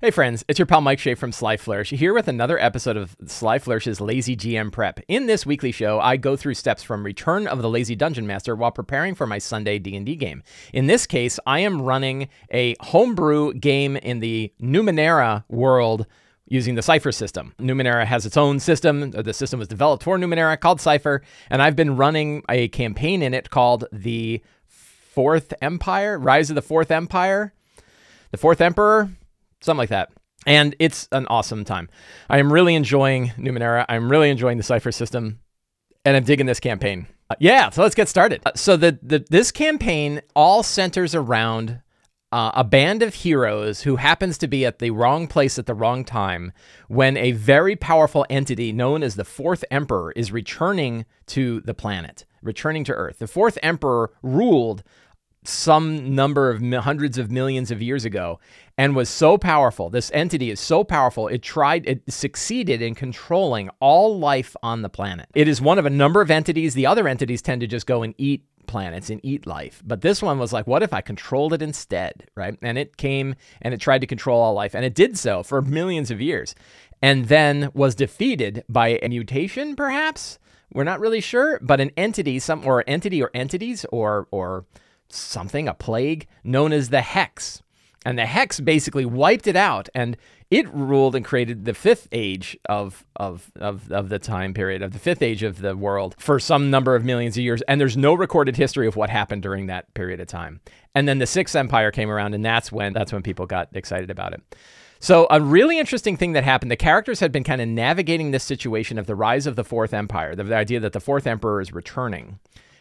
Hey friends, it's your pal Mike Shea from Sly Flourish here with another episode of Sly Flourish's Lazy GM Prep. In this weekly show, I go through steps from Return of the Lazy Dungeon Master while preparing for my Sunday D&D game. In this case, I am running a homebrew game in the Numenera world using the Cypher system. Numenera has its own system. The system was developed for Numenera called Cypher, and I've been running a campaign in it called the Fourth Empire, Rise of the Fourth Empire, the Fourth Emperor something like that. And it's an awesome time. I am really enjoying Numenera. I'm really enjoying the Cypher system, and I'm digging this campaign. Uh, yeah, so let's get started. Uh, so the, the this campaign all centers around uh, a band of heroes who happens to be at the wrong place at the wrong time when a very powerful entity known as the Fourth Emperor is returning to the planet, returning to Earth. The Fourth Emperor ruled some number of hundreds of millions of years ago and was so powerful. This entity is so powerful, it tried, it succeeded in controlling all life on the planet. It is one of a number of entities. The other entities tend to just go and eat planets and eat life. But this one was like, what if I controlled it instead? Right. And it came and it tried to control all life. And it did so for millions of years and then was defeated by a mutation, perhaps. We're not really sure, but an entity, some or entity or entities or or something, a plague known as the Hex. And the Hex basically wiped it out and it ruled and created the fifth age of, of, of, of the time period, of the fifth age of the world for some number of millions of years. And there's no recorded history of what happened during that period of time. And then the sixth empire came around, and that's when that's when people got excited about it. So, a really interesting thing that happened the characters had been kind of navigating this situation of the rise of the Fourth Empire, the, the idea that the Fourth Emperor is returning.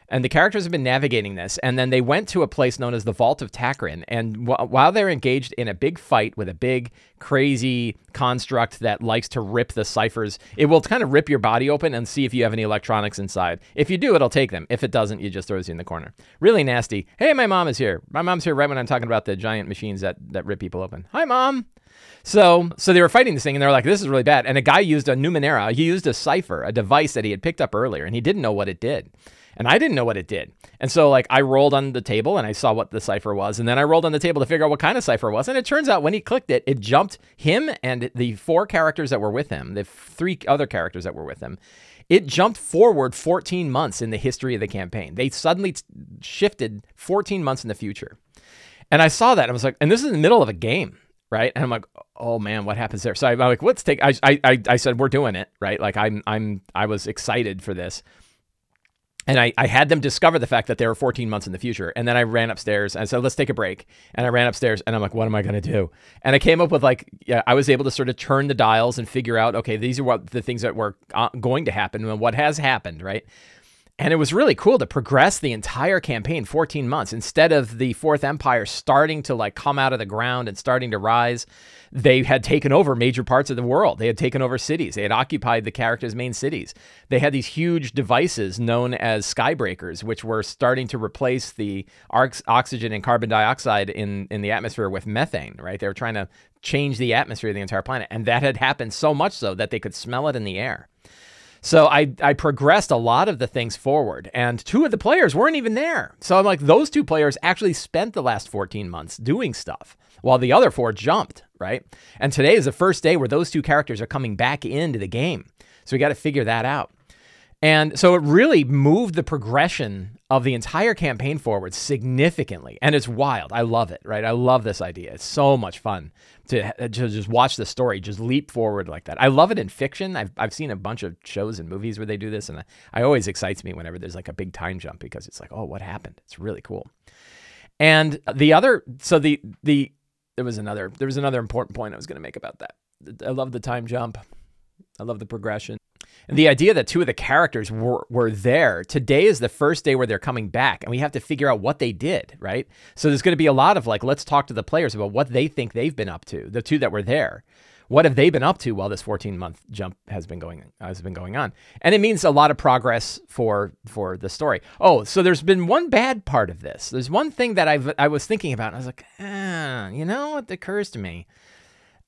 And the characters have been navigating this. And then they went to a place known as the Vault of Takrin. And wh- while they're engaged in a big fight with a big, crazy construct that likes to rip the ciphers, it will kind of rip your body open and see if you have any electronics inside. If you do, it'll take them. If it doesn't, it just throws you in the corner. Really nasty. Hey, my mom is here. My mom's here right when I'm talking about the giant machines that, that rip people open. Hi, mom. So, so they were fighting this thing, and they're like, "This is really bad." And a guy used a Numenera. He used a cipher, a device that he had picked up earlier, and he didn't know what it did and I didn't know what it did. And so like I rolled on the table and I saw what the cipher was, and then I rolled on the table to figure out what kind of cipher it was. And it turns out when he clicked it, it jumped him and the four characters that were with him, the three other characters that were with him. It jumped forward 14 months in the history of the campaign. They suddenly t- shifted 14 months in the future. And I saw that and I was like, and this is in the middle of a game right? And I'm like, oh man, what happens there? So I'm like, let's take. I, I I said we're doing it, right? Like I'm I'm I was excited for this, and I, I had them discover the fact that they were 14 months in the future. And then I ran upstairs and said, let's take a break. And I ran upstairs and I'm like, what am I going to do? And I came up with like, yeah, I was able to sort of turn the dials and figure out, okay, these are what the things that were uh, going to happen and what has happened, right? And it was really cool to progress the entire campaign 14 months instead of the Fourth Empire starting to like come out of the ground and starting to rise. They had taken over major parts of the world. They had taken over cities. They had occupied the characters' main cities. They had these huge devices known as skybreakers, which were starting to replace the oxygen and carbon dioxide in, in the atmosphere with methane, right? They were trying to change the atmosphere of the entire planet. And that had happened so much so that they could smell it in the air. So I, I progressed a lot of the things forward, and two of the players weren't even there. So I'm like, those two players actually spent the last 14 months doing stuff while the other four jumped, right? And today is the first day where those two characters are coming back into the game. So we got to figure that out. And so it really moved the progression of the entire campaign forward significantly. And it's wild. I love it, right? I love this idea. It's so much fun to, to just watch the story just leap forward like that. I love it in fiction. I've, I've seen a bunch of shows and movies where they do this. And I, always excites me whenever there's like a big time jump because it's like, oh, what happened? It's really cool. And the other, so the, the, there was another, there was another important point I was going to make about that. I love the time jump. I love the progression. And the idea that two of the characters were, were there today is the first day where they're coming back, and we have to figure out what they did, right? So there's going to be a lot of like, let's talk to the players about what they think they've been up to, the two that were there. What have they been up to while this 14 month jump has been going has been going on? And it means a lot of progress for for the story. Oh, so there's been one bad part of this. There's one thing that I've I was thinking about. I was like, ah, you know, what occurs to me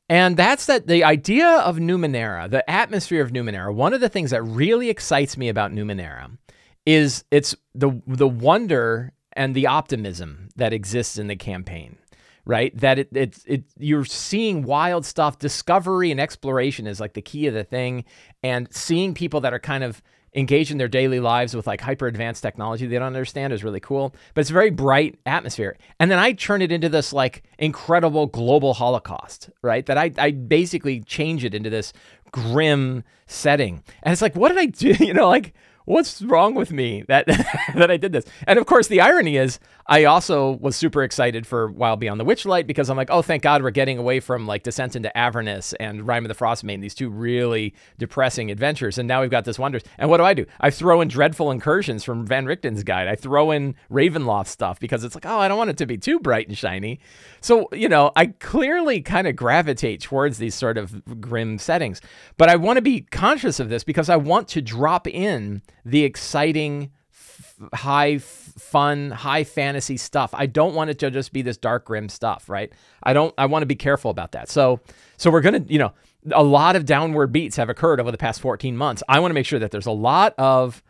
and that's that the idea of Numenera, the atmosphere of Numenera, one of the things that really excites me about Numenera is it's the the wonder and the optimism that exists in the campaign. right? That it, it's it you're seeing wild stuff. Discovery and exploration is like the key of the thing, and seeing people that are kind of engaged in their daily lives with like hyper advanced technology they don't understand is really cool. But it's a very bright atmosphere. And then I turn it into this like incredible global holocaust, right? That I I basically change it into this grim setting. And it's like, what did I do? You know, like what's wrong with me that that I did this? And of course, the irony is, I also was super excited for Wild Beyond the Witchlight because I'm like, oh, thank God we're getting away from like Descent into Avernus and Rime of the Frostmaiden, these two really depressing adventures, and now we've got this Wonders. And what do I do? I throw in Dreadful Incursions from Van Richten's guide. I throw in Ravenloft stuff because it's like, oh, I don't want it to be too bright and shiny. So you know, I clearly kind of gravitate towards these sort of grim settings, but I want to be conscious of this because I want to drop in the exciting, f- high f- fun, high fantasy stuff. I don't want it to just be this dark, grim stuff, right? I don't. I want to be careful about that. So, so we're gonna, you know, a lot of downward beats have occurred over the past 14 months. I want to make sure that there's a lot of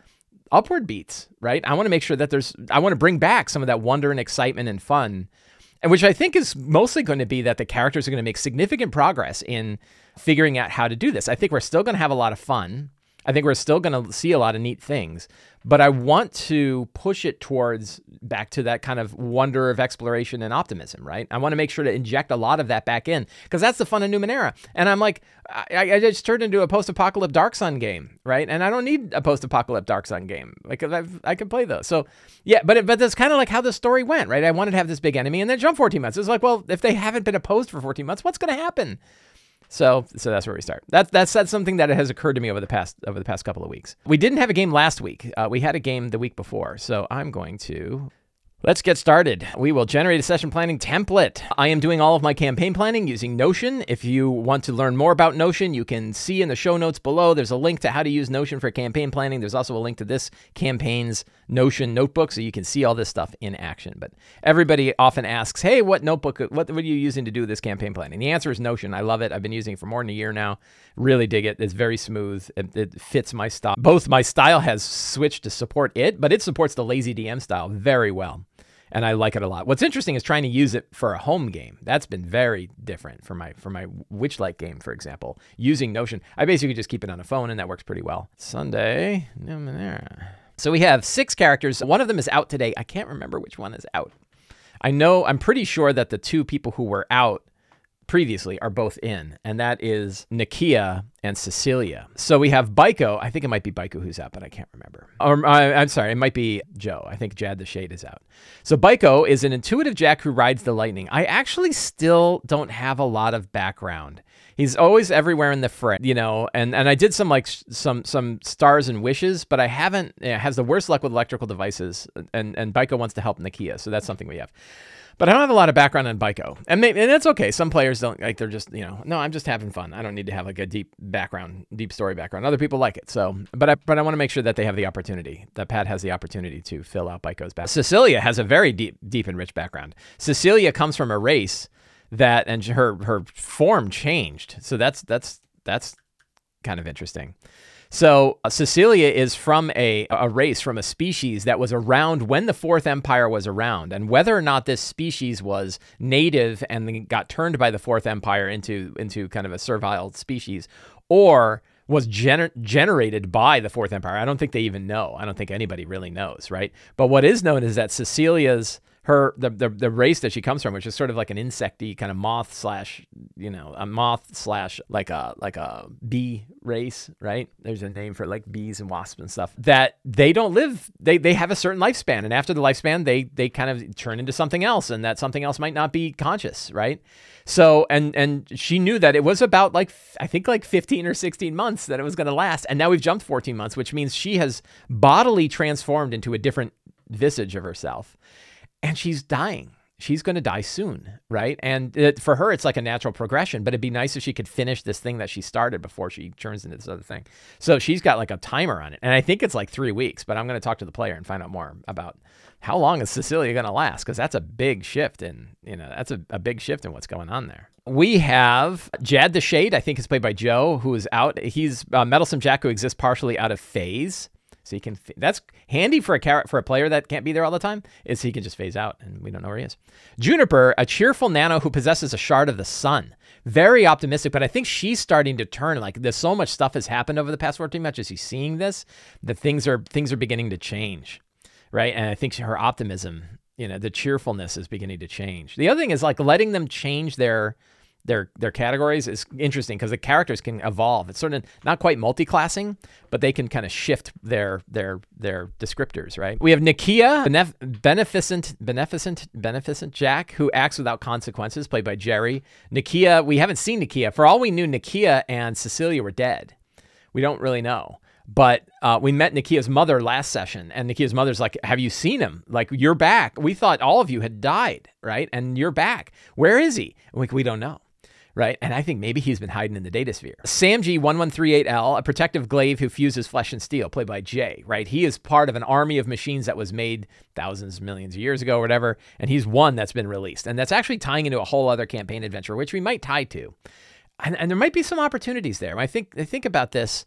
upward beats, right? I want to make sure that there's. I want to bring back some of that wonder and excitement and fun. And which I think is mostly going to be that the characters are going to make significant progress in figuring out how to do this. I think we're still going to have a lot of fun. I think we're still going to see a lot of neat things, but I want to push it towards back to that kind of wonder of exploration and optimism, right? I want to make sure to inject a lot of that back in because that's the fun of Numenera. And I'm like, I, I just turned into a post apocalypse Dark Sun game, right? And I don't need a post apocalypse Dark Sun game. Like I've, i can play those. So yeah, but it, but that's kind of like how the story went, right? I wanted to have this big enemy, and then jump 14 months. It's like, well, if they haven't been opposed for 14 months, what's going to happen? So, so that's where we start. That's that's that's something that has occurred to me over the past over the past couple of weeks. We didn't have a game last week. Uh, we had a game the week before. So I'm going to Let's get started. We will generate a session planning template. I am doing all of my campaign planning using Notion. If you want to learn more about Notion, you can see in the show notes below. There's a link to how to use Notion for campaign planning. There's also a link to this campaign's Notion notebook so you can see all this stuff in action. But everybody often asks, "Hey, what notebook what, what are you using to do this campaign planning?" The answer is Notion. I love it. I've been using it for more than a year now. Really dig it. It's very smooth. It, it fits my style. Both my style has switched to support it, but it supports the lazy DM style very well and I like it a lot. What's interesting is trying to use it for a home game. That's been very different for my for my Witchlight game, for example. Using Notion, I basically just keep it on a phone, and that works pretty well. Sunday, so we have six characters. One of them is out today. I can't remember which one is out. I know I'm pretty sure that the two people who were out previously are both in, and that is Nakia and Cecilia. So we have Byko. I think it might be Byko who's out, but I can't remember. Or uh, I, am sorry, it might be Joe. I think Jad the Shade is out. So Byko is an intuitive jack who rides the lightning. I actually still don't have a lot of background. He's always everywhere in the fray, you know. And and I did some like some some stars and wishes, but I haven't. You know, has the worst luck with electrical devices, and and Byko wants to help Nakia, so that's something we have. But I don't have a lot of background on Byko, and maybe, and that's okay. Some players don't like; they're just you know, no, I'm just having fun. I don't need to have like a deep background, deep story background. Other people like it, so but I but I want to make sure that they have the opportunity. That Pat has the opportunity to fill out Byko's background. Cecilia has a very deep, deep and rich background. Cecilia comes from a race that, and her her form changed, so that's that's that's kind of interesting. So uh, Cecilia is from a, a race, from a species that was around when the Fourth Empire was around. And whether or not this species was native and got turned by the Fourth Empire into, into kind of a servile species, or was gener- generated by the Fourth Empire, I don't think they even know. I don't think anybody really knows, right? But what is known is that Cecilia's her the, the the race that she comes from, which is sort of like an insecty kind of moth slash you know a moth slash like a like a bee race, right? There's a name for like bees and wasps and stuff that they don't live. They they have a certain lifespan, and after the lifespan, they they kind of turn into something else, and that something else might not be conscious, right? So and and she knew that it was about like I think like 15 or 16 months that it was going to last, and now we've jumped 14 months, which means she has bodily transformed into a different visage of herself and she's dying. She's going to die soon, right? And it, for her, it's like a natural progression, but it'd be nice if she could finish this thing that she started before she turns into this other thing. So she's got like a timer on it. And I think it's like three weeks, but I'm going to talk to the player and find out more about how long is Cecilia going to last? Because that's a big shift in, you know, that's a, a big shift in what's going on there. We have Jad the Shade, I think is played by Joe, who is out. He's a meddlesome Jack who exists partially out of phase. So he can. That's handy for a car- for a player that can't be there all the time. Is he can just phase out, and we don't know where he is. Juniper, a cheerful nano who possesses a shard of the sun. Very optimistic, but I think she's starting to turn. Like there's so much stuff has happened over the past 14 matches. He's seeing this. The things are things are beginning to change, right? And I think her optimism, you know, the cheerfulness is beginning to change. The other thing is like letting them change their their their categories is interesting because the characters can evolve. It's sort of not quite multi-classing, but they can kind of shift their their their descriptors, right? We have Nakia, benef- beneficent beneficent beneficent Jack, who acts without consequences, played by Jerry. Nakia, we haven't seen Nakia. For all we knew, Nakia and Cecilia were dead. We don't really know. But uh, we met Nakia's mother last session, and Nakia's mother's like, Have you seen him? Like, you're back. We thought all of you had died, right? And you're back. Where is he? Like, we don't know right? And I think maybe he's been hiding in the data sphere. SAMG1138L, a protective glaive who fuses flesh and steel, played by Jay, right? He is part of an army of machines that was made thousands, millions of years ago, or whatever, and he's one that's been released. And that's actually tying into a whole other campaign adventure, which we might tie to. And, and there might be some opportunities there. I think I think about this.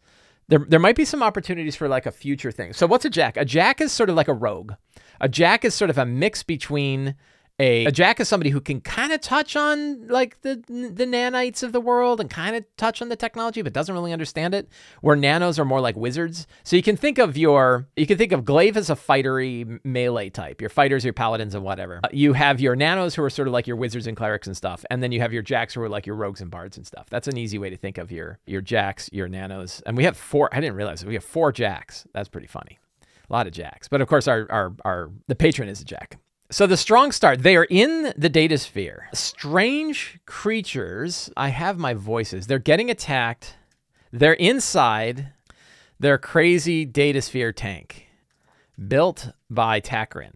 There, there might be some opportunities for like a future thing. So what's a jack? A jack is sort of like a rogue. A jack is sort of a mix between a, a jack is somebody who can kind of touch on like the the nanites of the world and kind of touch on the technology but doesn't really understand it where nanos are more like wizards. So you can think of your you can think of glaive as a fightery melee type. Your fighters your paladins and whatever. Uh, you have your nanos who are sort of like your wizards and clerics and stuff and then you have your jacks who are like your rogues and bards and stuff. That's an easy way to think of your your jacks your nanos. And we have four i didn't realize we have four jacks. That's pretty funny. A lot of jacks. But of course our our, our the patron is a jack so the strong start, they are in the data sphere. Strange creatures, I have my voices. They're getting attacked. They're inside their crazy data sphere tank built by Takrin.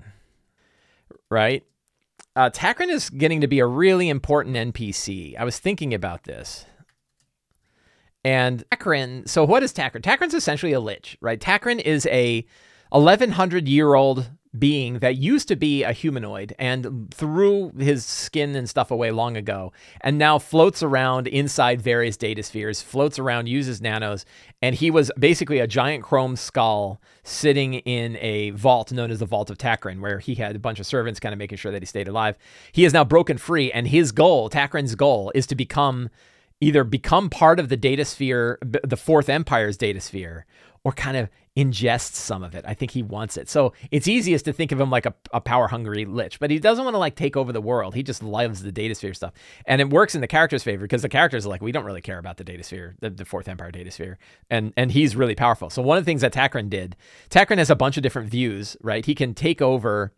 Right? Uh, Takrin is getting to be a really important NPC. I was thinking about this. And Takrin, so what is Takrin? Takrin's essentially a lich, right? Takrin is a 1100 year old being that used to be a humanoid and threw his skin and stuff away long ago and now floats around inside various data spheres, floats around, uses nanos, and he was basically a giant chrome skull sitting in a vault known as the Vault of Takrin, where he had a bunch of servants kind of making sure that he stayed alive. He is now broken free, and his goal, Takrin's goal, is to become either become part of the data sphere, the Fourth Empire's data sphere, or kind of ingests some of it. I think he wants it. So it's easiest to think of him like a, a power hungry lich, but he doesn't want to like take over the world. He just loves the data sphere stuff. And it works in the character's favor because the characters are like, we don't really care about the data sphere, the, the fourth empire data sphere. And and he's really powerful. So one of the things that Takrin did, Takrin has a bunch of different views, right? He can take over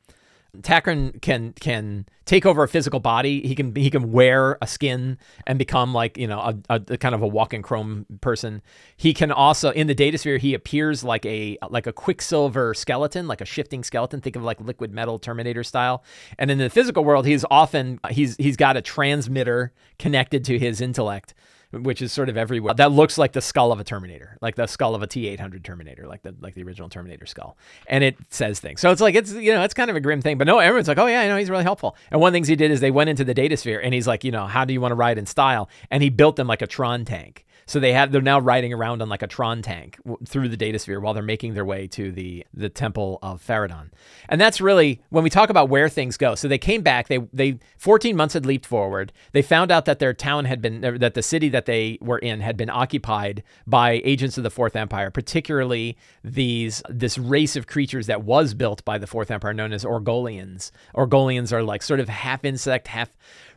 Takrin can can take over a physical body. He can he can wear a skin and become like you know a, a, a, kind of a walking chrome person. He can also in the data sphere he appears like a like a quicksilver skeleton, like a shifting skeleton. Think of like liquid metal Terminator style. And in the physical world, he's often he's he's got a transmitter connected to his intellect which is sort of everywhere. That looks like the skull of a Terminator, like the skull of a T800 Terminator, like the like the original Terminator skull, and it says things. So it's like it's you know it's kind of a grim thing, but no, everyone's like, oh yeah, I know he's really helpful. And one of the things he did is they went into the data sphere, and he's like, you know, how do you want to ride in style? And he built them like a Tron tank. So they have they're now riding around on like a Tron tank through the data sphere while they're making their way to the the temple of Faradon. And that's really when we talk about where things go. So they came back, they they 14 months had leaped forward. They found out that their town had been that the city that they were in had been occupied by agents of the Fourth Empire, particularly these this race of creatures that was built by the Fourth Empire known as Orgolians. Orgolians are like sort of half insect, half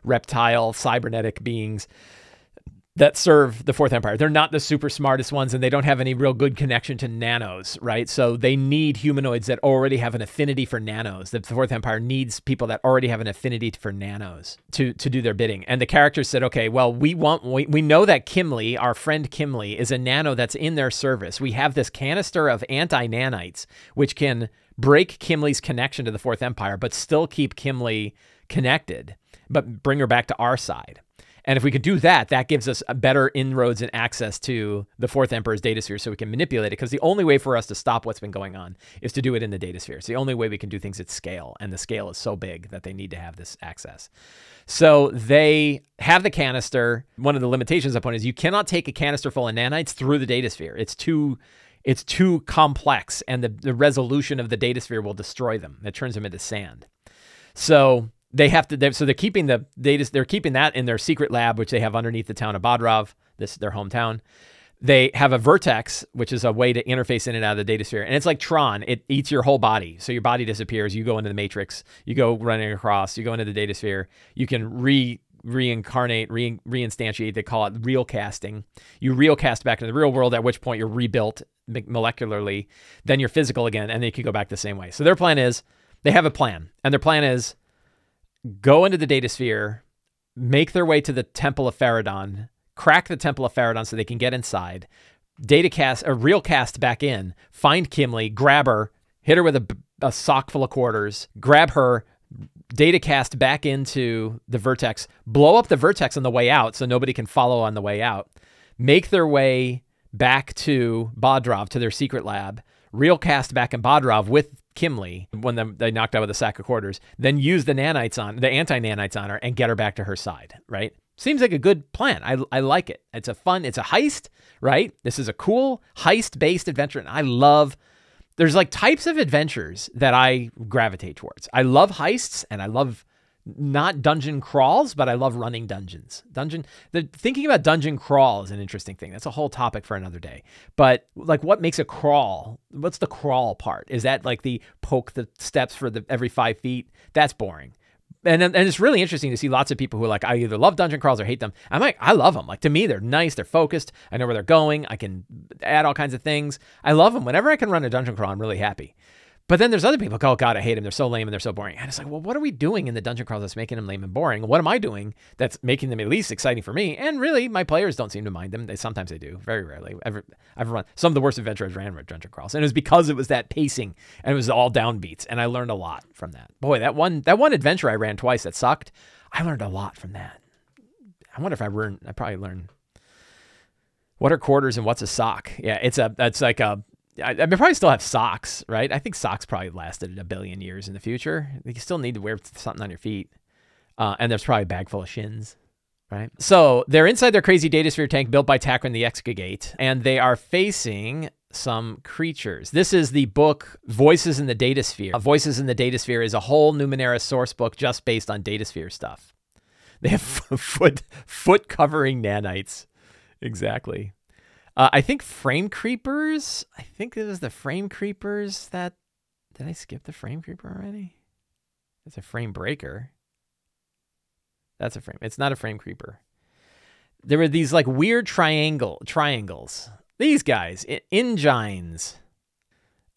reptile, cybernetic beings that serve the Fourth Empire. They're not the super smartest ones and they don't have any real good connection to nanos, right? So they need humanoids that already have an affinity for nanos. The Fourth Empire needs people that already have an affinity for nanos to, to do their bidding. And the characters said, okay, well, we want, we, we know that Kimley, our friend Kimley, is a nano that's in their service. We have this canister of anti nanites, which can break Kimley's connection to the Fourth Empire, but still keep Kimley connected, but bring her back to our side. And if we could do that, that gives us better inroads and access to the fourth emperor's data sphere so we can manipulate it. Because the only way for us to stop what's been going on is to do it in the data sphere. It's the only way we can do things at scale. And the scale is so big that they need to have this access. So they have the canister. One of the limitations upon is you cannot take a canister full of nanites through the data sphere. It's too it's too complex and the, the resolution of the data sphere will destroy them. It turns them into sand. So they have to. They're, so they're keeping the data. They're keeping that in their secret lab, which they have underneath the town of Bodrov. This is their hometown. They have a vertex, which is a way to interface in and out of the data sphere, and it's like Tron. It eats your whole body, so your body disappears. You go into the matrix. You go running across. You go into the data sphere. You can re reincarnate, re- reinstantiate. They call it real casting. You real cast back into the real world, at which point you're rebuilt molecularly. Then you're physical again, and they can go back the same way. So their plan is they have a plan, and their plan is go into the data sphere, make their way to the Temple of Faradon, crack the Temple of Faradon so they can get inside, data cast, a real cast back in, find Kimley, grab her, hit her with a, a sock full of quarters, grab her, data cast back into the vertex, blow up the vertex on the way out so nobody can follow on the way out, make their way back to Bodrov to their secret lab, real cast back in Bodrov with Kimli when the, they knocked out with a sack of quarters, then use the nanites on the anti nanites on her and get her back to her side, right? Seems like a good plan. I, I like it. It's a fun, it's a heist, right? This is a cool heist based adventure. And I love, there's like types of adventures that I gravitate towards. I love heists and I love not dungeon crawls, but I love running dungeons. Dungeon the thinking about dungeon crawl is an interesting thing. That's a whole topic for another day. But like what makes a crawl? What's the crawl part? Is that like the poke the steps for the every five feet? That's boring. And, and it's really interesting to see lots of people who are like, I either love dungeon crawls or hate them. I'm like, I love them. Like to me, they're nice, they're focused. I know where they're going. I can add all kinds of things. I love them. Whenever I can run a dungeon crawl, I'm really happy. But then there's other people oh God, I hate them. They're so lame and they're so boring. And it's like, well, what are we doing in the dungeon crawls that's making them lame and boring? What am I doing that's making them at least exciting for me? And really, my players don't seem to mind them. They sometimes they do, very rarely. I've, I've run some of the worst adventures ran with dungeon crawls, and it was because it was that pacing and it was all downbeats, and I learned a lot from that. Boy, that one that one adventure I ran twice that sucked. I learned a lot from that. I wonder if I learned. I probably learned what are quarters and what's a sock. Yeah, it's a it's like a I, I mean, probably still have socks, right? I think socks probably lasted a billion years in the future. You still need to wear something on your feet. Uh, and there's probably a bag full of shins, right? So they're inside their crazy data sphere tank built by Takran the Excogate, and they are facing some creatures. This is the book Voices in the Data Sphere. Voices in the Data Sphere is a whole Numenera source book just based on data sphere stuff. They have foot foot covering nanites. Exactly. Uh, I think Frame Creepers. I think it was the Frame Creepers that. Did I skip the Frame Creeper already? It's a Frame Breaker. That's a frame. It's not a Frame Creeper. There were these like weird triangle triangles. These guys, Ingines,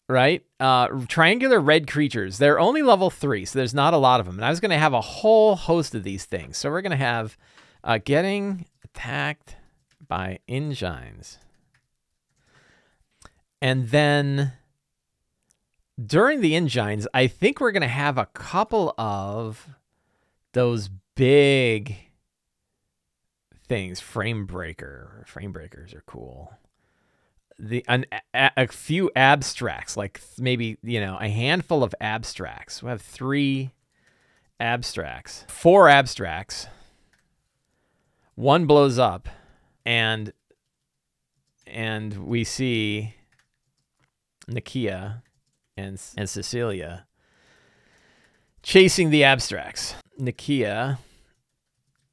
right? Uh, triangular red creatures. They're only level three, so there's not a lot of them. And I was going to have a whole host of these things. So we're going to have uh, getting attacked by Ingines. And then during the engines, I think we're going to have a couple of those big things. Frame breaker, frame breakers are cool. The an, a, a few abstracts, like maybe you know a handful of abstracts. We have three abstracts, four abstracts. One blows up, and and we see Nakia and, and Cecilia chasing the abstracts. Nakia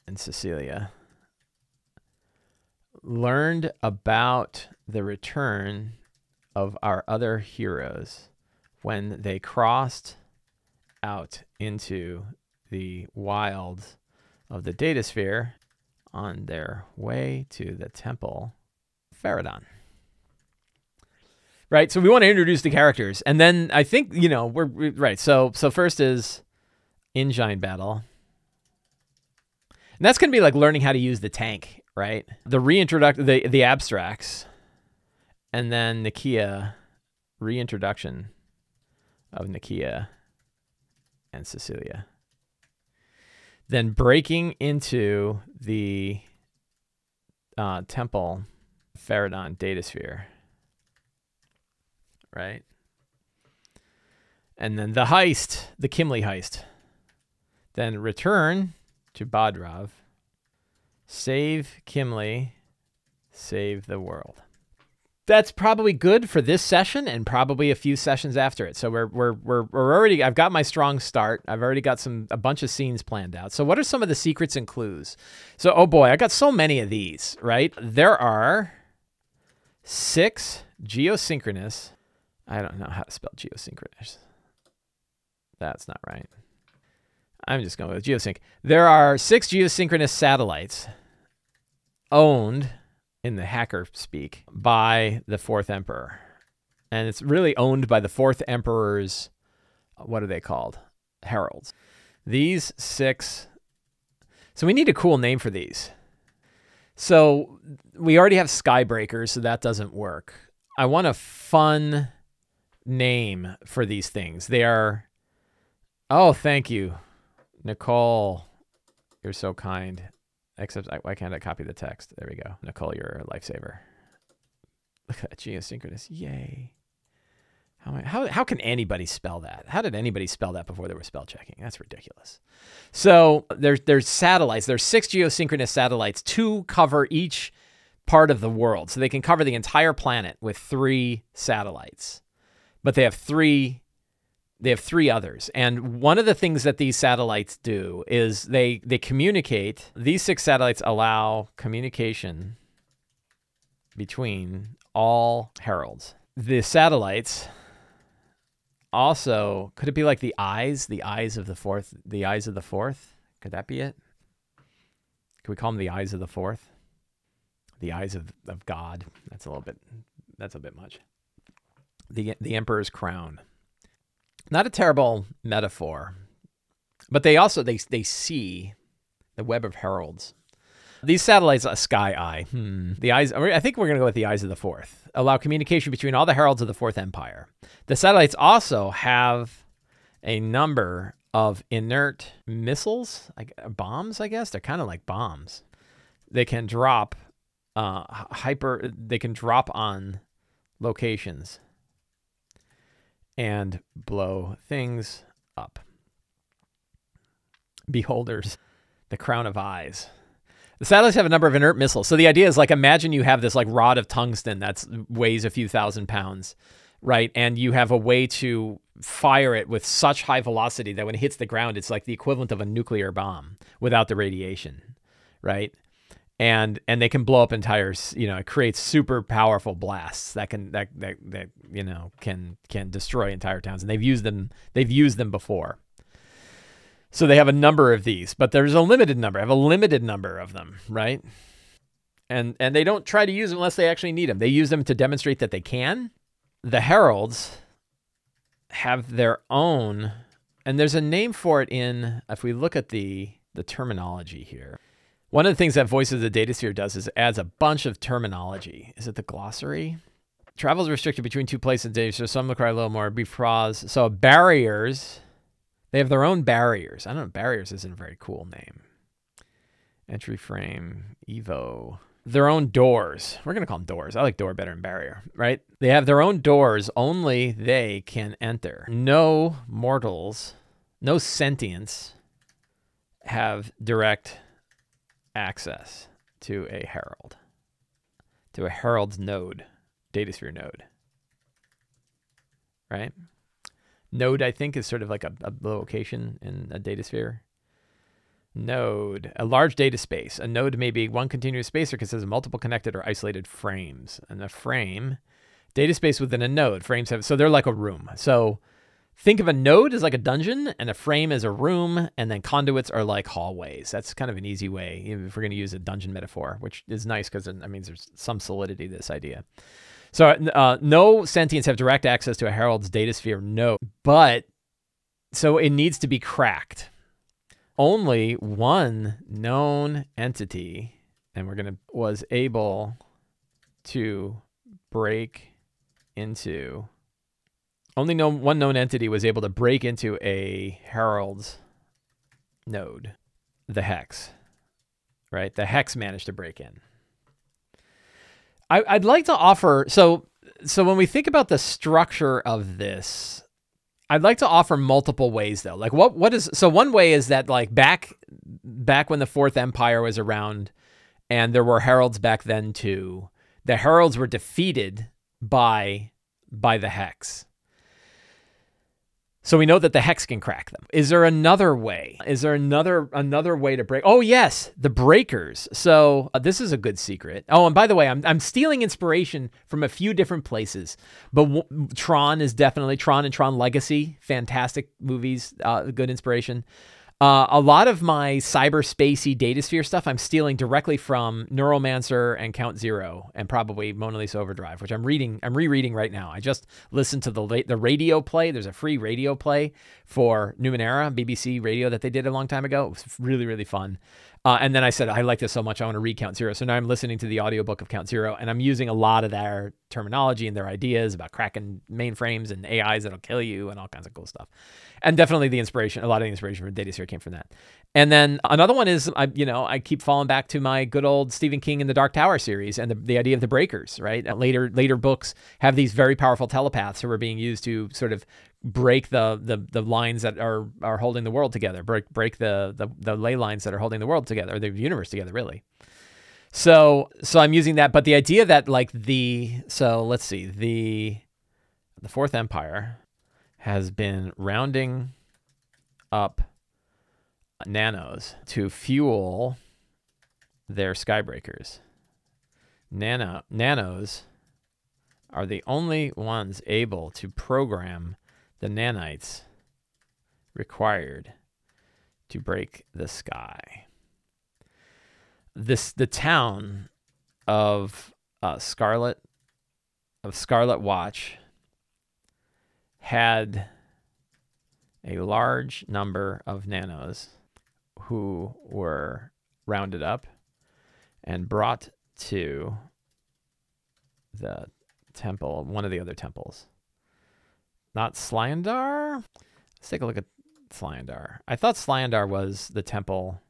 and Cecilia learned about the return of our other heroes when they crossed out into the wilds of the data sphere on their way to the temple Faradon right? So we want to introduce the characters, and then I think you know we're, we're right. So so first is Ingine battle, and that's gonna be like learning how to use the tank, right? The reintroduction, the the abstracts, and then Nakia reintroduction of Nakia and Cecilia. Then breaking into the uh, temple Faradon data sphere right? And then the heist, the Kimli heist. Then return to Bodrov, save Kimli, save the world. that's probably good for this session and probably a few sessions after it. So we're we're we're we're already I've got my strong start. I've already got some a bunch of scenes planned out. So what are some of the secrets and clues? So oh boy, I got so many of these, right? There are six geosynchronous. I don't know how to spell geosynchronous. That's not right. I'm just going with geosync. There are six geosynchronous satellites owned in the hacker speak by the fourth emperor. And it's really owned by the fourth emperor's, what are they called? Heralds. These six. So we need a cool name for these. So we already have Skybreakers, so that doesn't work. I want a fun name for these things. They are. Oh, thank you, Nicole. You're so kind. Except, why can't I copy the text? There we go. Nicole, you're a lifesaver. Look at that geosynchronous. Yay. How, how, how can anybody spell that? How did anybody spell that before there was spell checking? That's ridiculous. So there's there's satellites. There's six geosynchronous satellites to cover each part of the world. So they can cover the entire planet with three satellites. But they have three they have three others. And one of the things that these satellites do is they they communicate. These six satellites allow communication between all heralds. The satellites also could it be like the eyes, the eyes of the fourth, the eyes of the fourth? Could that be it? Could we call them the eyes of the fourth? The eyes of, of God. That's a little bit that's a bit much. The the emperor's crown. Not a terrible metaphor, but they also they they see the web of heralds. These satellites, a sky eye. Hmm. The eyes. I think we're going to go with the eyes of the fourth. Allow communication between all the heralds of the fourth empire. The satellites also have a number of inert missiles, like bombs. I guess they're kind of like bombs. They can drop uh, hyper. They can drop on locations and blow things up. Beholders, the crown of eyes. The satellites have a number of inert missiles. So the idea is like imagine you have this like rod of tungsten that weighs a few thousand pounds, right? And you have a way to fire it with such high velocity that when it hits the ground, it's like the equivalent of a nuclear bomb without the radiation, right? And and they can blow up entire you know it creates super powerful blasts that can that that, that you know can can destroy entire towns. And they've used them they've used them before. So they have a number of these but there's a limited number I have a limited number of them right? And and they don't try to use them unless they actually need them. They use them to demonstrate that they can. The heralds have their own and there's a name for it in if we look at the the terminology here one of the things that Voices of the Datasphere does is adds a bunch of terminology. Is it the glossary? Travel is restricted between two places in data, so some require a little more. Befrost. So barriers, they have their own barriers. I don't know. Barriers isn't a very cool name. Entry frame, Evo. Their own doors. We're going to call them doors. I like door better than barrier, right? They have their own doors. Only they can enter. No mortals, no sentience have direct access to a Herald, to a Herald's node, Datasphere node. Right? Node, I think, is sort of like a, a location in a Datasphere. Node, a large data space. A node may be one continuous space or consists of multiple connected or isolated frames. And a frame, data space within a node. Frames have, so they're like a room. So Think of a node as like a dungeon and a frame as a room, and then conduits are like hallways. That's kind of an easy way if we're going to use a dungeon metaphor, which is nice because that means there's some solidity to this idea. So, uh, no sentients have direct access to a Herald's data sphere node, but so it needs to be cracked. Only one known entity, and we're gonna was able to break into only known, one known entity was able to break into a Herald's node, the Hex. Right? The Hex managed to break in. I, I'd like to offer so so when we think about the structure of this, I'd like to offer multiple ways though. Like what what is so one way is that like back back when the Fourth Empire was around and there were heralds back then too, the heralds were defeated by by the hex. So we know that the hex can crack them. Is there another way? Is there another another way to break? Oh yes, the breakers. So uh, this is a good secret. Oh, and by the way, I'm I'm stealing inspiration from a few different places. But w- Tron is definitely Tron and Tron Legacy, fantastic movies, uh, good inspiration. Uh, a lot of my cyberspacey datasphere stuff I'm stealing directly from Neuromancer and Count Zero, and probably Mona Lisa Overdrive, which I'm reading. I'm rereading right now. I just listened to the the radio play. There's a free radio play for Neuromancer, BBC Radio that they did a long time ago. It was really really fun. Uh, and then I said, I like this so much, I want to read Count Zero. So now I'm listening to the audiobook of Count Zero, and I'm using a lot of their terminology and their ideas about cracking mainframes and AIs that'll kill you and all kinds of cool stuff. And definitely the inspiration, a lot of the inspiration for Datasphere came from that. And then another one is, I, you know, I keep falling back to my good old Stephen King and the Dark Tower series and the, the idea of the breakers, right? Later later books have these very powerful telepaths who are being used to sort of break the the the lines that are are holding the world together, break break the the, the ley lines that are holding the world together, or the universe together, really. So so I'm using that, but the idea that like the so let's see the the Fourth Empire has been rounding up nanos to fuel their skybreakers. Nano nanos are the only ones able to program the nanites required to break the sky. This the town of uh, Scarlet of Scarlet Watch had a large number of nanos who were rounded up and brought to the temple, one of the other temples. Not Slyandar? Let's take a look at Slyandar. I thought Slyandar was the temple.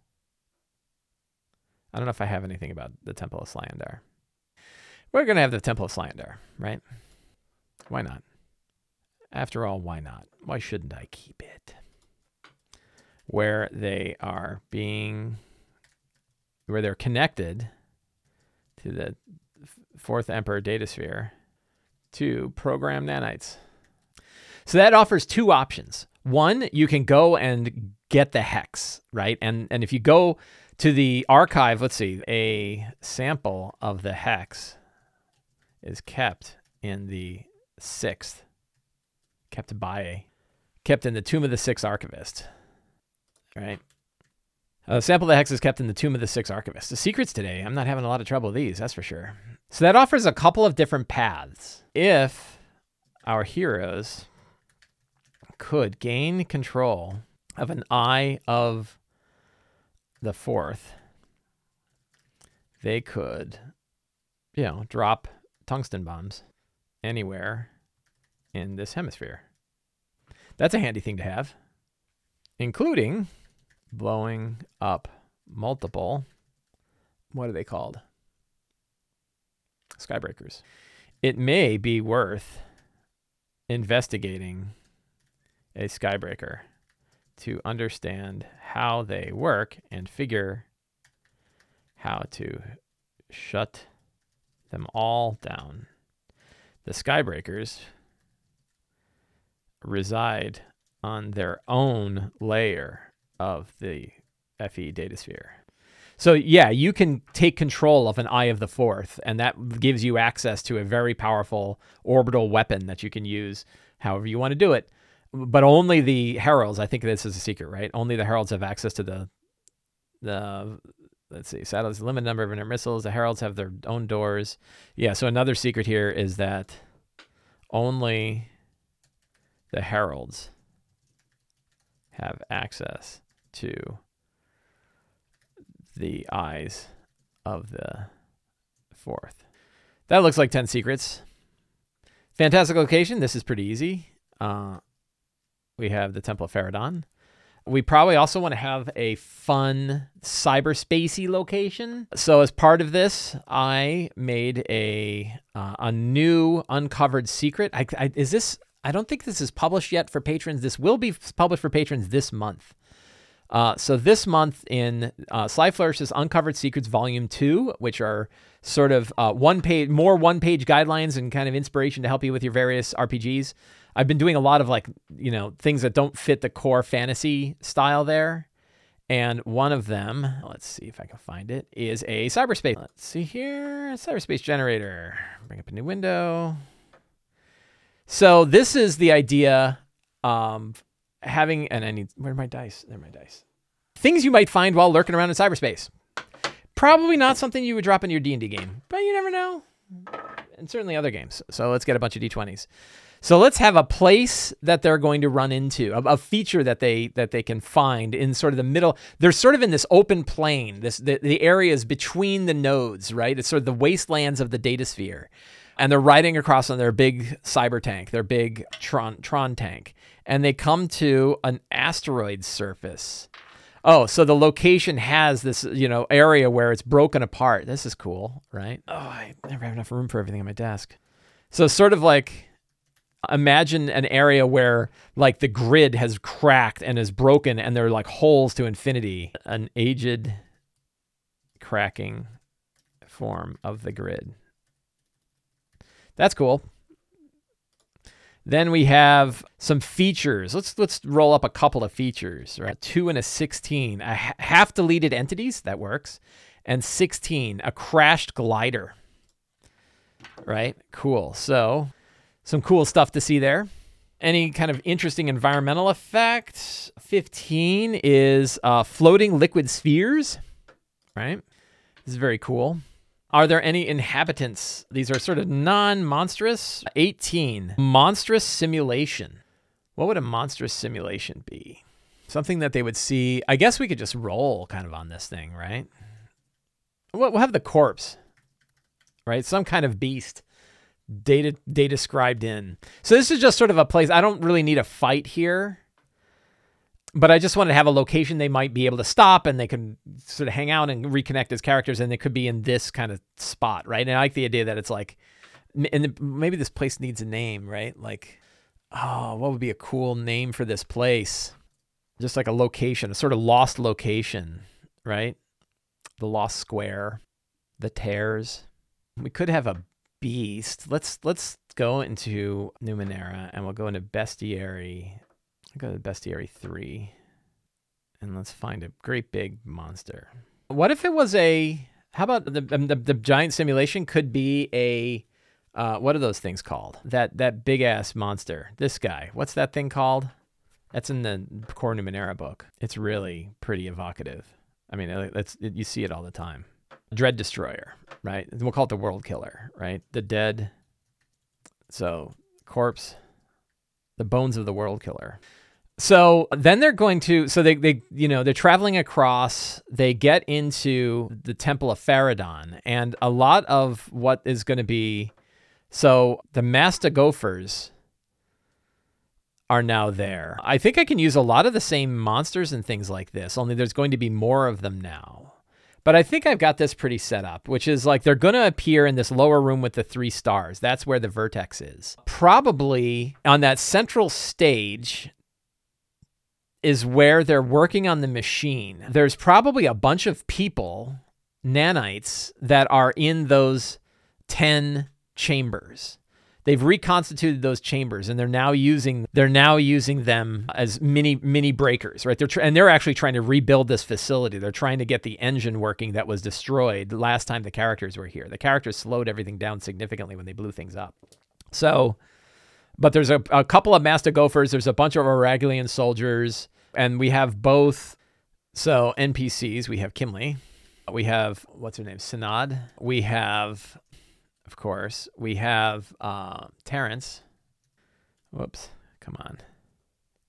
I don't know if I have anything about the Temple of Slyandar. We're going to have the Temple of Slyandar, right? Why not? After all, why not? Why shouldn't I keep it? Where they are being, where they're connected to the fourth emperor data sphere to program nanites. So that offers two options. One, you can go and get the hex, right? And and if you go to the archive, let's see, a sample of the hex is kept in the sixth, kept by, a, kept in the tomb of the sixth archivist, right? A sample of the hex is kept in the tomb of the sixth archivist. The secrets today, I'm not having a lot of trouble with these, that's for sure. So that offers a couple of different paths. If our heroes could gain control of an eye of the fourth, they could, you know, drop tungsten bombs anywhere in this hemisphere. That's a handy thing to have, including blowing up multiple, what are they called? Skybreakers. It may be worth investigating a skybreaker to understand how they work and figure how to shut them all down. The skybreakers reside on their own layer of the FE datasphere. So yeah, you can take control of an Eye of the Fourth, and that gives you access to a very powerful orbital weapon that you can use however you want to do it but only the heralds. I think this is a secret, right? Only the heralds have access to the the. Let's see. Satellites limited number of inner missiles. The heralds have their own doors. Yeah. So another secret here is that only the heralds have access to the eyes of the fourth. That looks like 10 secrets. Fantastic location. This is pretty easy. Uh, we have the Temple of Faradon. We probably also want to have a fun cyberspacey location. So as part of this, I made a uh, a new uncovered secret. I, I, is this? I don't think this is published yet for patrons. This will be published for patrons this month. Uh, so this month in uh, Sly Flourish's Uncovered Secrets Volume Two, which are sort of uh, one page, more one page guidelines and kind of inspiration to help you with your various RPGs. I've been doing a lot of like you know things that don't fit the core fantasy style there. And one of them, let's see if I can find it, is a cyberspace. Let's see here, cyberspace generator. Bring up a new window. So this is the idea um, having, and I need, where are my dice? There are my dice. Things you might find while lurking around in cyberspace. Probably not something you would drop in your D&D game, but you never know. And certainly other games. So let's get a bunch of D20s. So let's have a place that they're going to run into, a, a, feature that they that they can find in sort of the middle. They're sort of in this open plane, this the, the areas between the nodes, right? It's sort of the wastelands of the data sphere. And they're riding across on their big cyber tank, their big Tron Tron tank and they come to an asteroid surface. Oh, so the location has this, you know, area where it's broken apart. This is cool, right? Oh, I never have enough room for everything on my desk. So sort of like imagine an area where like the grid has cracked and is broken and there are like holes to infinity. An aged cracking form of the grid. That's cool. Then we have some features. Let's let's roll up a couple of features. Right, two and a sixteen. A half deleted entities that works, and sixteen a crashed glider. Right, cool. So, some cool stuff to see there. Any kind of interesting environmental effect? Fifteen is uh, floating liquid spheres. Right, this is very cool. Are there any inhabitants? These are sort of non monstrous. 18. Monstrous simulation. What would a monstrous simulation be? Something that they would see. I guess we could just roll kind of on this thing, right? We'll have the corpse, right? Some kind of beast data data scribed in. So this is just sort of a place. I don't really need a fight here but I just wanted to have a location they might be able to stop and they can sort of hang out and reconnect as characters, and they could be in this kind of spot, right? And I like the idea that it's like, and maybe this place needs a name, right? Like, oh, what would be a cool name for this place? Just like a location, a sort of lost location, right? The Lost Square, the Tears. We could have a beast. Let's let's go into Numenera and we'll go into Bestiary I'll go to Bestiary 3. And let's find a great big monster. What if it was a. How about the, um, the, the giant simulation could be a. Uh, what are those things called? That that big ass monster. This guy. What's that thing called? That's in the Core Numenera book. It's really pretty evocative. I mean, it's it, you see it all the time. Dread Destroyer, right? We'll call it the World Killer, right? The dead. So corpse, the bones of the World Killer. So then they're going to, so they, they, you know, they're traveling across, they get into the Temple of Faradon, and a lot of what is going to be, so the Master Gophers are now there. I think I can use a lot of the same monsters and things like this, only there's going to be more of them now. But I think I've got this pretty set up, which is like they're going to appear in this lower room with the three stars. That's where the vertex is. Probably on that central stage, is where they're working on the machine. There's probably a bunch of people, nanites, that are in those 10 chambers. They've reconstituted those chambers and they're now using they're now using them as mini mini breakers, right? They're tr- and they're actually trying to rebuild this facility. They're trying to get the engine working that was destroyed last time the characters were here. The characters slowed everything down significantly when they blew things up. So, but there's a, a couple of master gophers There's a bunch of Auragellian soldiers and we have both. So NPCs, we have kimley we have what's her name, Synod. We have, of course, we have uh, Terrence. Whoops, come on.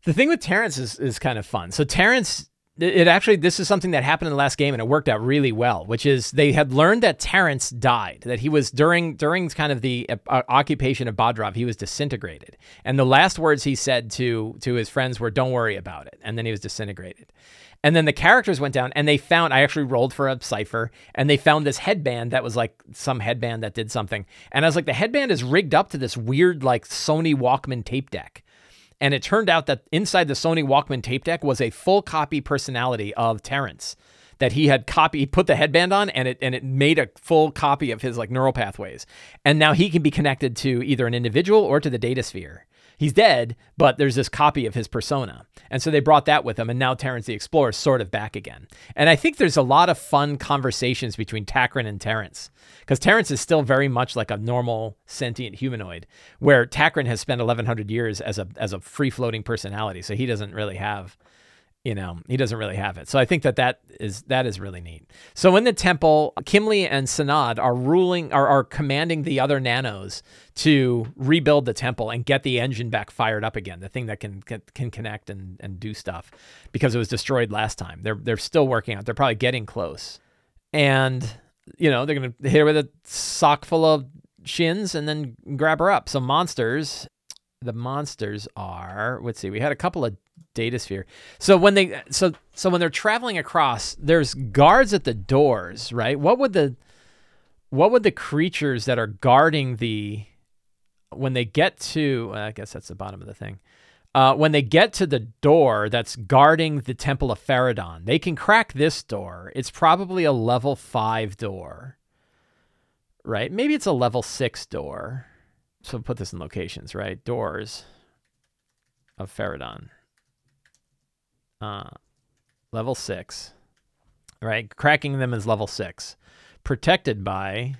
The thing with Terrence is is kind of fun. So Terrence it actually this is something that happened in the last game and it worked out really well which is they had learned that terrence died that he was during during kind of the uh, occupation of bodrov he was disintegrated and the last words he said to to his friends were don't worry about it and then he was disintegrated and then the characters went down and they found i actually rolled for a cipher and they found this headband that was like some headband that did something and i was like the headband is rigged up to this weird like sony walkman tape deck And it turned out that inside the Sony Walkman tape deck was a full copy personality of Terrence that he had copy he put the headband on and it and it made a full copy of his like neural pathways. And now he can be connected to either an individual or to the data sphere. He's dead, but there's this copy of his persona. And so they brought that with them and now Terrence the Explorer is sort of back again. And I think there's a lot of fun conversations between Takran and Terrence because Terrence is still very much like a normal sentient humanoid, where Takran has spent 1100 years as a as a free floating personality, so he doesn't really have you know he doesn't really have it. So i think that that is that is really neat. So in the temple kimli and sanad are ruling are, are commanding the other nanos to rebuild the temple and get the engine back fired up again the thing that can can, can connect and, and do stuff because it was destroyed last time. They're they're still working out. They're probably getting close. And you know they're gonna hit her with a sock full of shins and then grab her up. So monsters the monsters are let's see we had a couple of data sphere. So when they so so when they're traveling across, there's guards at the doors, right? What would the what would the creatures that are guarding the when they get to I guess that's the bottom of the thing. Uh, when they get to the door that's guarding the Temple of Faradon, they can crack this door. It's probably a level five door, right? Maybe it's a level six door. So put this in locations, right? Doors of Faradon. Uh, level six. Right? Cracking them is level six. Protected by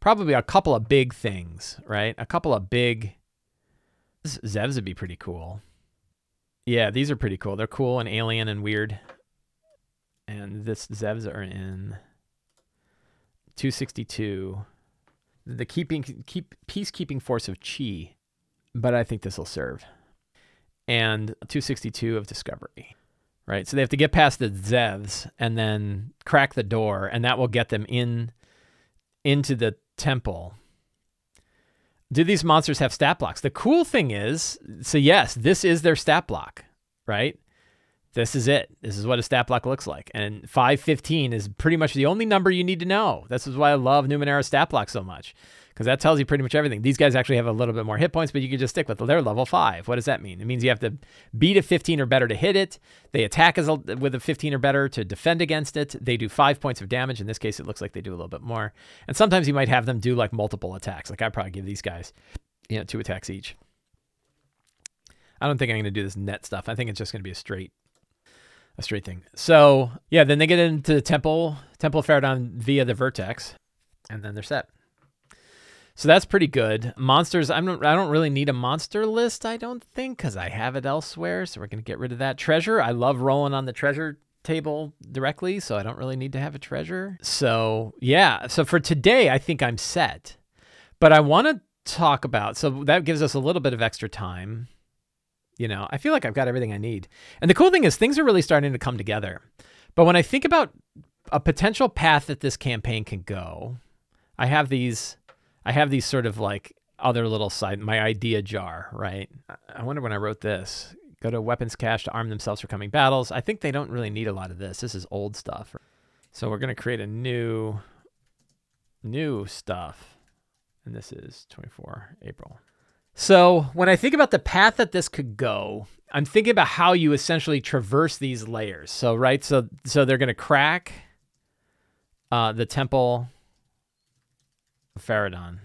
probably a couple of big things, right? A couple of big. Zevs would be pretty cool. Yeah, these are pretty cool. They're cool and alien and weird. And this Zevs are in 262. The keeping keep peacekeeping force of Chi. But I think this will serve and 262 of Discovery. Right? So they have to get past the Zevs and then crack the door, and that will get them in into the temple. Do these monsters have stat blocks? The cool thing is, so yes, this is their stat block, right? This is it. This is what a stat block looks like. And 515 is pretty much the only number you need to know. This is why I love Numenera stat block so much because that tells you pretty much everything. These guys actually have a little bit more hit points, but you can just stick with their level five. What does that mean? It means you have to beat a 15 or better to hit it. They attack as a, with a 15 or better to defend against it. They do five points of damage. In this case, it looks like they do a little bit more. And sometimes you might have them do like multiple attacks. Like I'd probably give these guys, you know, two attacks each. I don't think I'm going to do this net stuff. I think it's just going to be a straight a straight thing. So yeah, then they get into the temple, Temple Faradon via the vertex, and then they're set. So that's pretty good. Monsters, I'm I don't really need a monster list, I don't think, because I have it elsewhere. So we're going to get rid of that. Treasure, I love rolling on the treasure table directly, so I don't really need to have a treasure. So yeah, so for today, I think I'm set. But I want to talk about, so that gives us a little bit of extra time. You know, I feel like I've got everything I need. And the cool thing is, things are really starting to come together. But when I think about a potential path that this campaign can go, I have these I have these sort of like other little side, my idea jar, right? I wonder when I wrote this. Go to weapons cache to arm themselves for coming battles. I think they don't really need a lot of this. This is old stuff. So we're going to create a new, new stuff. And this is 24 April. So when I think about the path that this could go, I'm thinking about how you essentially traverse these layers. So right, so so they're going to crack uh, the temple Faradon.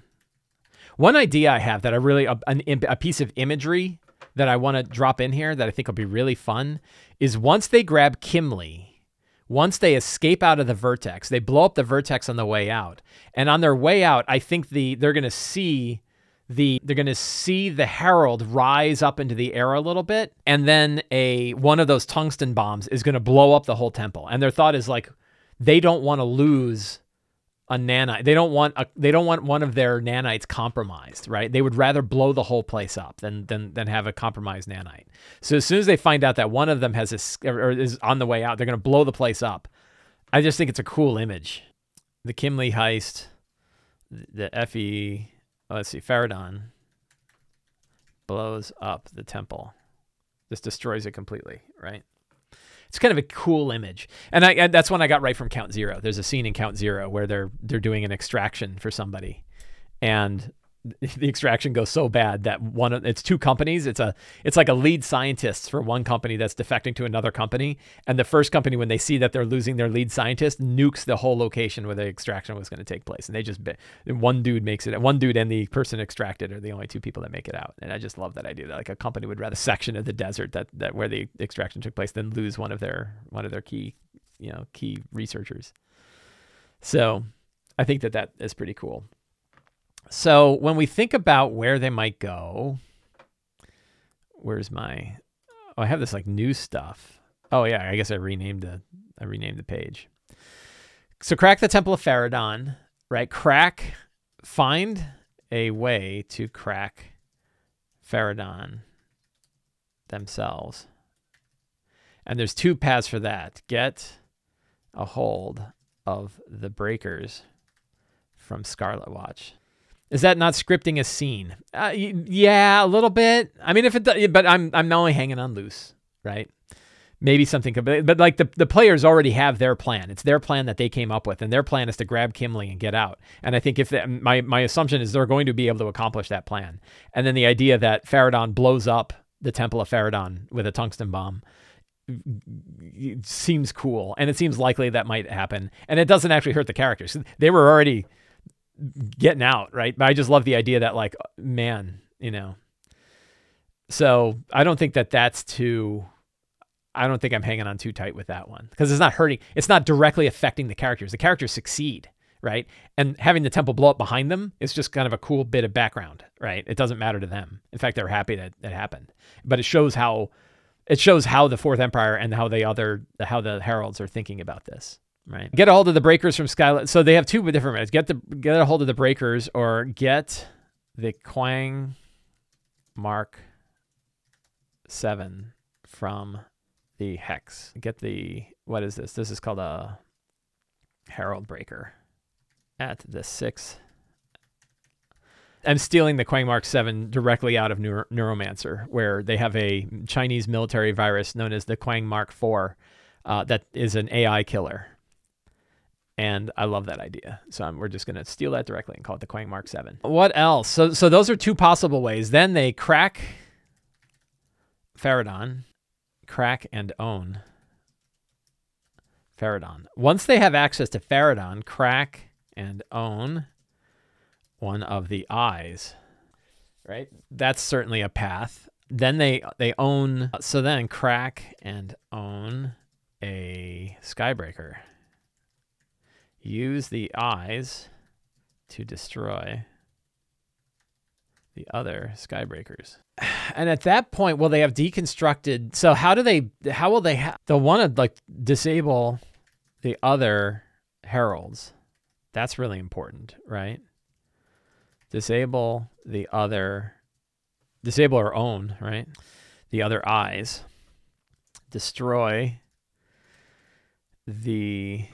One idea I have that I really a, a piece of imagery that I want to drop in here that I think will be really fun is once they grab Kimli, once they escape out of the vertex, they blow up the vertex on the way out. And on their way out, I think the they're going to see the they're going to see the herald rise up into the air a little bit and then a one of those tungsten bombs is going to blow up the whole temple. And their thought is like they don't want to lose a nanite. They don't want a, they don't want one of their nanites compromised, right? They would rather blow the whole place up than than than have a compromised nanite. So as soon as they find out that one of them has a, or is on the way out, they're going to blow the place up. I just think it's a cool image. The Kimley heist, the Fe, oh, let's see, Faradon blows up the temple. This destroys it completely, right? It's kind of a cool image. And I, that's one I got right from Count Zero. There's a scene in Count Zero where they're they're doing an extraction for somebody, and the extraction goes so bad that one of it's two companies. It's a it's like a lead scientist for one company that's defecting to another company. And the first company when they see that they're losing their lead scientist nukes the whole location where the extraction was going to take place. And they just one dude makes it one dude and the person extracted are the only two people that make it out. And i just love that idea that like a company would rather section of the desert that that where the extraction took place than lose one of their one of their key you know key researchers. So i think that that is pretty cool so when we think about where they might go, where's my? Oh, I have this like new stuff. Oh yeah, I guess I renamed the I renamed the page. So crack the Temple of Faradon, right? Crack, find a way to crack Faradon themselves. And there's two paths for that. Get a hold of the breakers from Scarlet Watch. Is that not scripting a scene? Uh, yeah, a little bit. I mean, if it, does, but I'm I'm only hanging on loose, right? Maybe something could, but, like the the players already have their plan. It's their plan that they came up with, and their plan is to grab Kimley and get out. And I think if the, my my assumption is they're going to be able to accomplish that plan. And then the idea that Faradon blows up the Temple of Faradon with a tungsten bomb seems cool, and it seems likely that might happen. And it doesn't actually hurt the characters. They were already getting out, right? But I just love the idea that like, man, you know. So I don't think that that's too. I don't think I'm hanging on too tight with that one because it's not hurting. It's not directly affecting the characters. The characters succeed, right? And having the temple blow up behind them is just kind of a cool bit of background, right? It doesn't matter to them. In fact, they're happy that it happened. But it shows how it shows how the Fourth Empire and how the other how the heralds are thinking about this right? Get a hold of the breakers from Skylight. So they have two different ways. Get the get a hold of the breakers or get the Kuang Mark Seven from the hex. Get the what is this? This is called a Herald Breaker at the six. I'm stealing the Kuang Mark 7 directly out of Neuro- Neuromancer, where they have a Chinese military virus known as the Kuang Mark 4 uh, that is an AI killer and I love that idea. So we're just going to steal that directly and call it the Kuang Mark 7. What else? So, so those are two possible ways. Then they crack Faradon, crack and own Faradon. Once they have access to Faradon, crack and own one of the eyes. Right? That's certainly a path. Then they they own so then crack and own a Skybreaker. Use the eyes to destroy the other skybreakers. And at that point, will they have deconstructed? So how do they? How will they? Ha- they'll want to like disable the other heralds. That's really important, right? Disable the other. Disable our own, right? The other eyes. Destroy the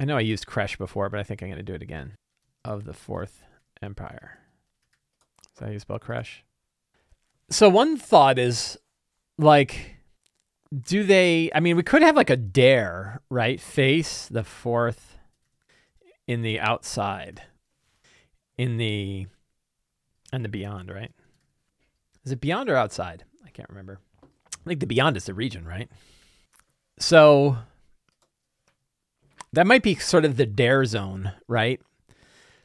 I know I used Kresh before, but I think I'm going to do it again. Of the Fourth Empire. Is that how you spell Kresh? So one thought is like, do they, I mean, we could have like a dare, right? Face the fourth in the outside, in the, and the beyond, right? Is it beyond or outside? I can't remember. I think the beyond is the region, right? So that might be sort of the dare zone, right?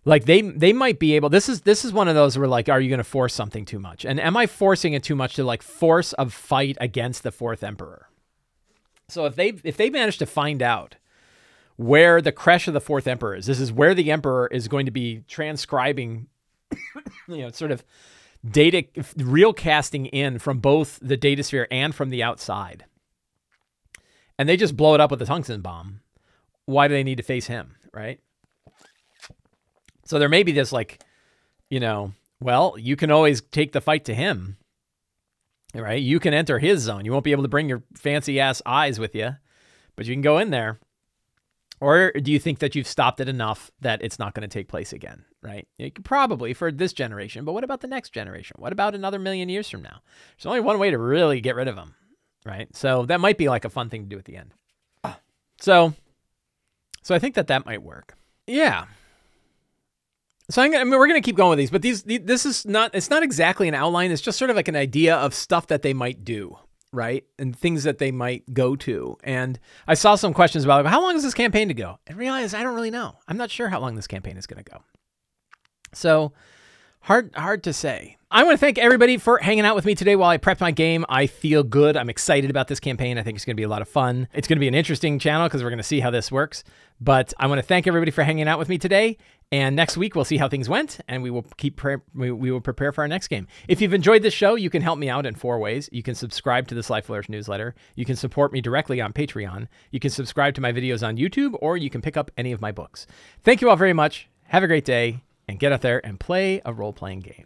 Like they they might be able. This is this is one of those where like, are you going to force something too much? And am I forcing it too much to like force a fight against the fourth emperor? So if they if they manage to find out where the crash of the fourth emperor is, this is where the emperor is going to be transcribing, you know, sort of data real casting in from both the data sphere and from the outside. And they just blow it up with a tungsten bomb why do they need to face him, right? So there may be this like, you know, well, you can always take the fight to him, right? You can enter his zone. You won't be able to bring your fancy ass eyes with you, but you can go in there. Or do you think that you've stopped it enough that it's not going to take place again, right? probably for this generation, but what about the next generation? What about another million years from now? There's only one way to really get rid of them, right? So that might be like a fun thing to do at the end. So so I think that that might work. Yeah. So gonna, I mean, we're going to keep going with these, but these, this is not, it's not exactly an outline. It's just sort of like an idea of stuff that they might do, right? And things that they might go to. And I saw some questions about like, how long is this campaign to go? And realized I don't really know. I'm not sure how long this campaign is going to go. So hard, hard to say. I want to thank everybody for hanging out with me today while I prep my game. I feel good. I'm excited about this campaign. I think it's going to be a lot of fun. It's going to be an interesting channel because we're going to see how this works. But I want to thank everybody for hanging out with me today. And next week we'll see how things went, and we will keep pre- we, we will prepare for our next game. If you've enjoyed this show, you can help me out in four ways. You can subscribe to the Sly Flourish newsletter. You can support me directly on Patreon. You can subscribe to my videos on YouTube, or you can pick up any of my books. Thank you all very much. Have a great day, and get out there and play a role playing game.